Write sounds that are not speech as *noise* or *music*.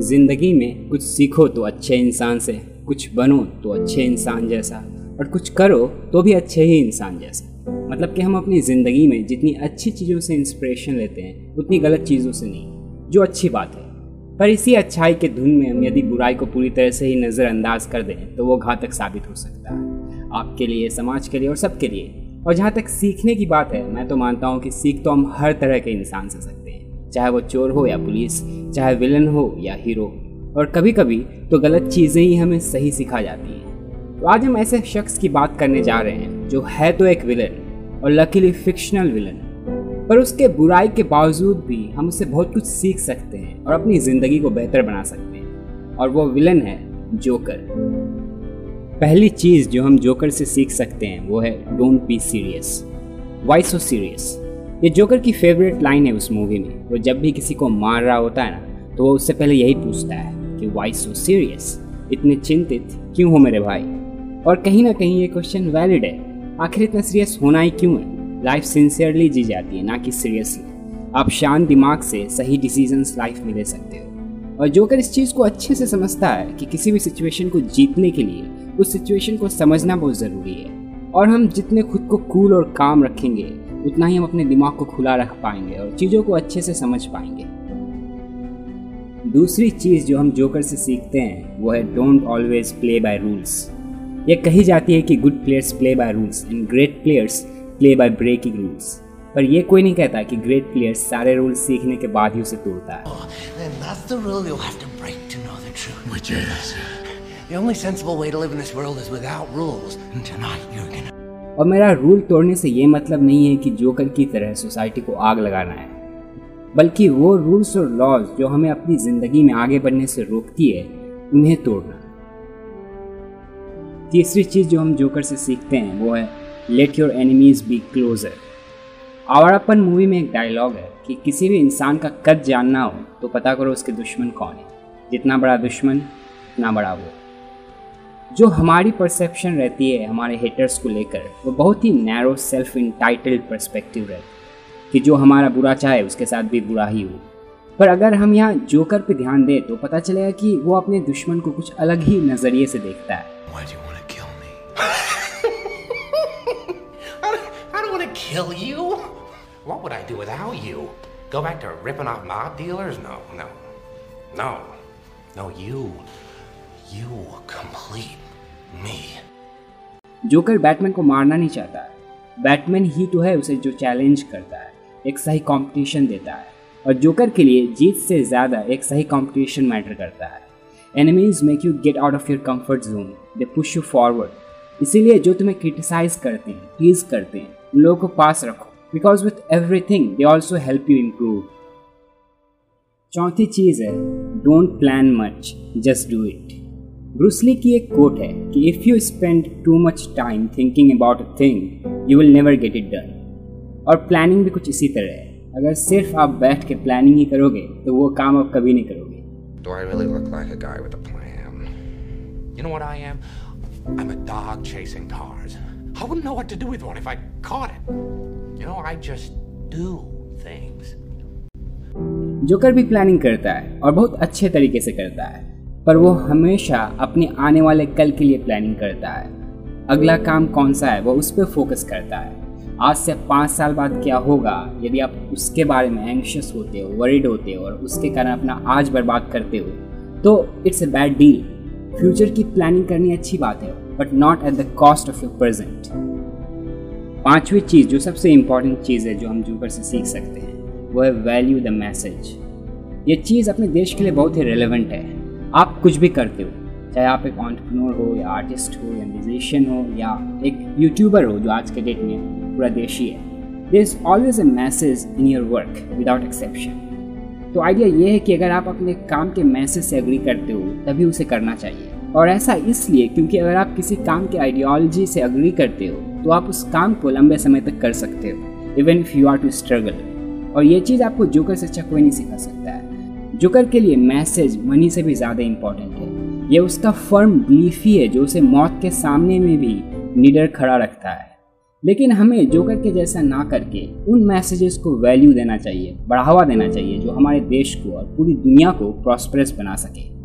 ज़िंदगी में कुछ सीखो तो अच्छे इंसान से, कुछ बनो तो अच्छे इंसान जैसा, और कुछ करो तो भी अच्छे ही इंसान जैसा। मतलब कि हम अपनी ज़िंदगी में जितनी अच्छी चीज़ों से इंस्पिरेशन लेते हैं, उतनी गलत चीज़ों से नहीं, जो अच्छी बात है। पर इसी अच्छाई के धुन में हम यदि बुराई को पूरी तरह से ही नज़रअंदाज कर दें तो वो घातक साबित हो सकता है। आपके लिए, समाज के लिए और सबके लिए। और जहाँ तक सीखने की बात है, मैं तो मानता हूँ कि सीख तो हम हर तरह के इंसान से सकते हैं। चाहे वो चोर हो या पुलिस, चाहे विलन हो या हीरो। और कभी कभी तो गलत चीज़ें ही हमें सही सिखा जाती हैं। तो आज हम ऐसे शख्स की बात करने जा रहे हैं, जो है तो एक विलन और लकीली फिक्शनल विलन पर उसके बुराई के बावजूद भी हम उससे बहुत कुछ सीख सकते हैं और अपनी ज़िंदगी को बेहतर बना सकते हैं। और वो विलन है, जोकर। पहली चीज़ जो हम जोकर से सीख सकते हैं, वो है don't be serious why so serious ये जोकर की फेवरेट लाइन है उस मूवी में, वो जब भी किसी को मार रहा होता है ना तो वो उससे पहले यही पूछता है कि वाई सो सीरियस इतने चिंतित क्यों हो मेरे भाई? और कहीं ना कहीं ये क्वेश्चन वैलिड है। आखिर इतना सीरियस होना ही क्यों है? लाइफ सिंसियरली जी जाती है, ना कि सीरियसली आप शांत दिमाग से सही डिसीजंस लाइफ में ले सकते हो। और जोकर इस चीज़ को अच्छे से समझता है कि किसी भी सिचुएशन को जीतने के लिए उस सिचुएशन को समझना बहुत ज़रूरी है। और हम जितने खुद को कूल और काम रखेंगे उतना ही हम अपने दिमाग को खुला रख पाएँगे और चीज़ों को अच्छे से समझ पाएँगे। दूसरी चीज़ जो हम जोकर से सीखते हैं वो है don't always play by rules ये कही जाती है कि good players play by rules and great players play by breaking rules पर ये कोई नहीं कहता कि ग्रेट प्लेयर्स सारे रूल्स सीखने के बाद ही उसे तोड़ता है। Oh, The only sensible way to live in this world is without rules. And tonight you're gonna... और मेरा रूल तोड़ने से ये मतलब नहीं है कि जोकर की तरह सोसाइटी को आग लगाना है, बल्कि वो रूल्स और लॉज जो हमें अपनी ज़िंदगी में आगे बढ़ने से रोकती है, उन्हें तोड़ना। तीसरी चीज़ जो हम जोकर से सीखते हैं, वो है let your enemies be closer Awarapan movie में एक डायलॉग है कि किसी भी इंसान का कद जानना हो तो पता करो उसके दुश्मन कौन है। जितना बड़ा दुश्मन, उतना बड़ा वो। जो हमारी परसेप्शन रहती है हमारे हेटर्स को लेकर वो बहुत ही नैरो सेल्फ इंटाइटल्ड परस्पेक्टिव रहती है कि जो हमारा बुरा चाहे उसके साथ भी बुरा ही हो पर अगर हम यहाँ जोकर पे ध्यान दें तो पता चलेगा कि वो अपने दुश्मन को कुछ अलग ही नज़रिए से देखता है? *laughs* Go back to ripping off mob dealers? No, no, no, no, you. Joker Batman को मारना नहीं चाहता है। बैटमैन ही तो है उसे जो चैलेंज करता है, एक सही कंपटीशन देता है। और जोकर के लिए जीत से ज़्यादा एक सही कंपटीशन मैटर करता है। Enemies make you get out of your comfort zone they push you forward इसीलिए जो तुम्हें क्रिटिसाइज करते हैं टीज करते हैं, उन लोगों को पास रखो। Because with everything they also help you improve चौथी चीज़ है don't plan much just do it Bruce Lee की एक कोट है कि if you spend too much time thinking about a thing you will never get it done और planning भी कुछ इसी तरह है अगर सिर्फ़ आप बैठ के प्लानिंग ही करोगे तो वो काम आप कभी नहीं करोगे Do I really look like a guy with a plan? You know what I am? I'm a dog chasing cars. I wouldn't know what to do with one if I caught it. You know, I just do things. Joker भी planning करता है और बहुत अच्छे तरीके से करता है पर वो हमेशा अपने आने वाले कल के लिए प्लानिंग करता है। अगला काम कौन सा है, वो उस पर फोकस करता है। आज से पाँच साल बाद क्या होगा, यदि आप उसके बारे में एंशियस होते हो वरीड होते हो और उसके कारण अपना आज बर्बाद करते हो तो it's a bad deal future की प्लानिंग करनी अच्छी बात है but not at the cost of your present पांचवी चीज़, जो सबसे इंपॉर्टेंट चीज़ है, जो हम जूपर से सीख सकते हैं, वो है वैल्यू द मैसेज ये चीज़ अपने देश के लिए बहुत ही रेलिवेंट है। आप कुछ भी करते हो, चाहे आप एक ऑन्टरप्रनोर हो या आर्टिस्ट हो या म्यूजिशियन हो या एक यूट्यूबर हो जो आज के डेट में पूरा देशी है there is always a message in your work without exception तो आइडिया ये है कि अगर आप अपने काम के मैसेज से अग्री करते हो, तभी उसे करना चाहिए। और ऐसा इसलिए क्योंकि अगर आप किसी काम के आइडियोलॉजी से अग्री करते हो तो आप उस काम को लंबे समय तक कर सकते हो even if you are to struggle और ये चीज़ आपको जोकर से अच्छा कोई नहीं सिखा सकता है। जोकर के लिए मैसेज मनी से भी ज़्यादा इम्पोर्टेंट है। यह उसका फर्म बिलीफ ही है, जो उसे मौत के सामने में भी निडर खड़ा रखता है। लेकिन हमें जोकर के जैसा ना करके उन मैसेजेस को वैल्यू देना चाहिए, बढ़ावा देना चाहिए, जो हमारे देश को और पूरी दुनिया को प्रॉस्परस बना सके।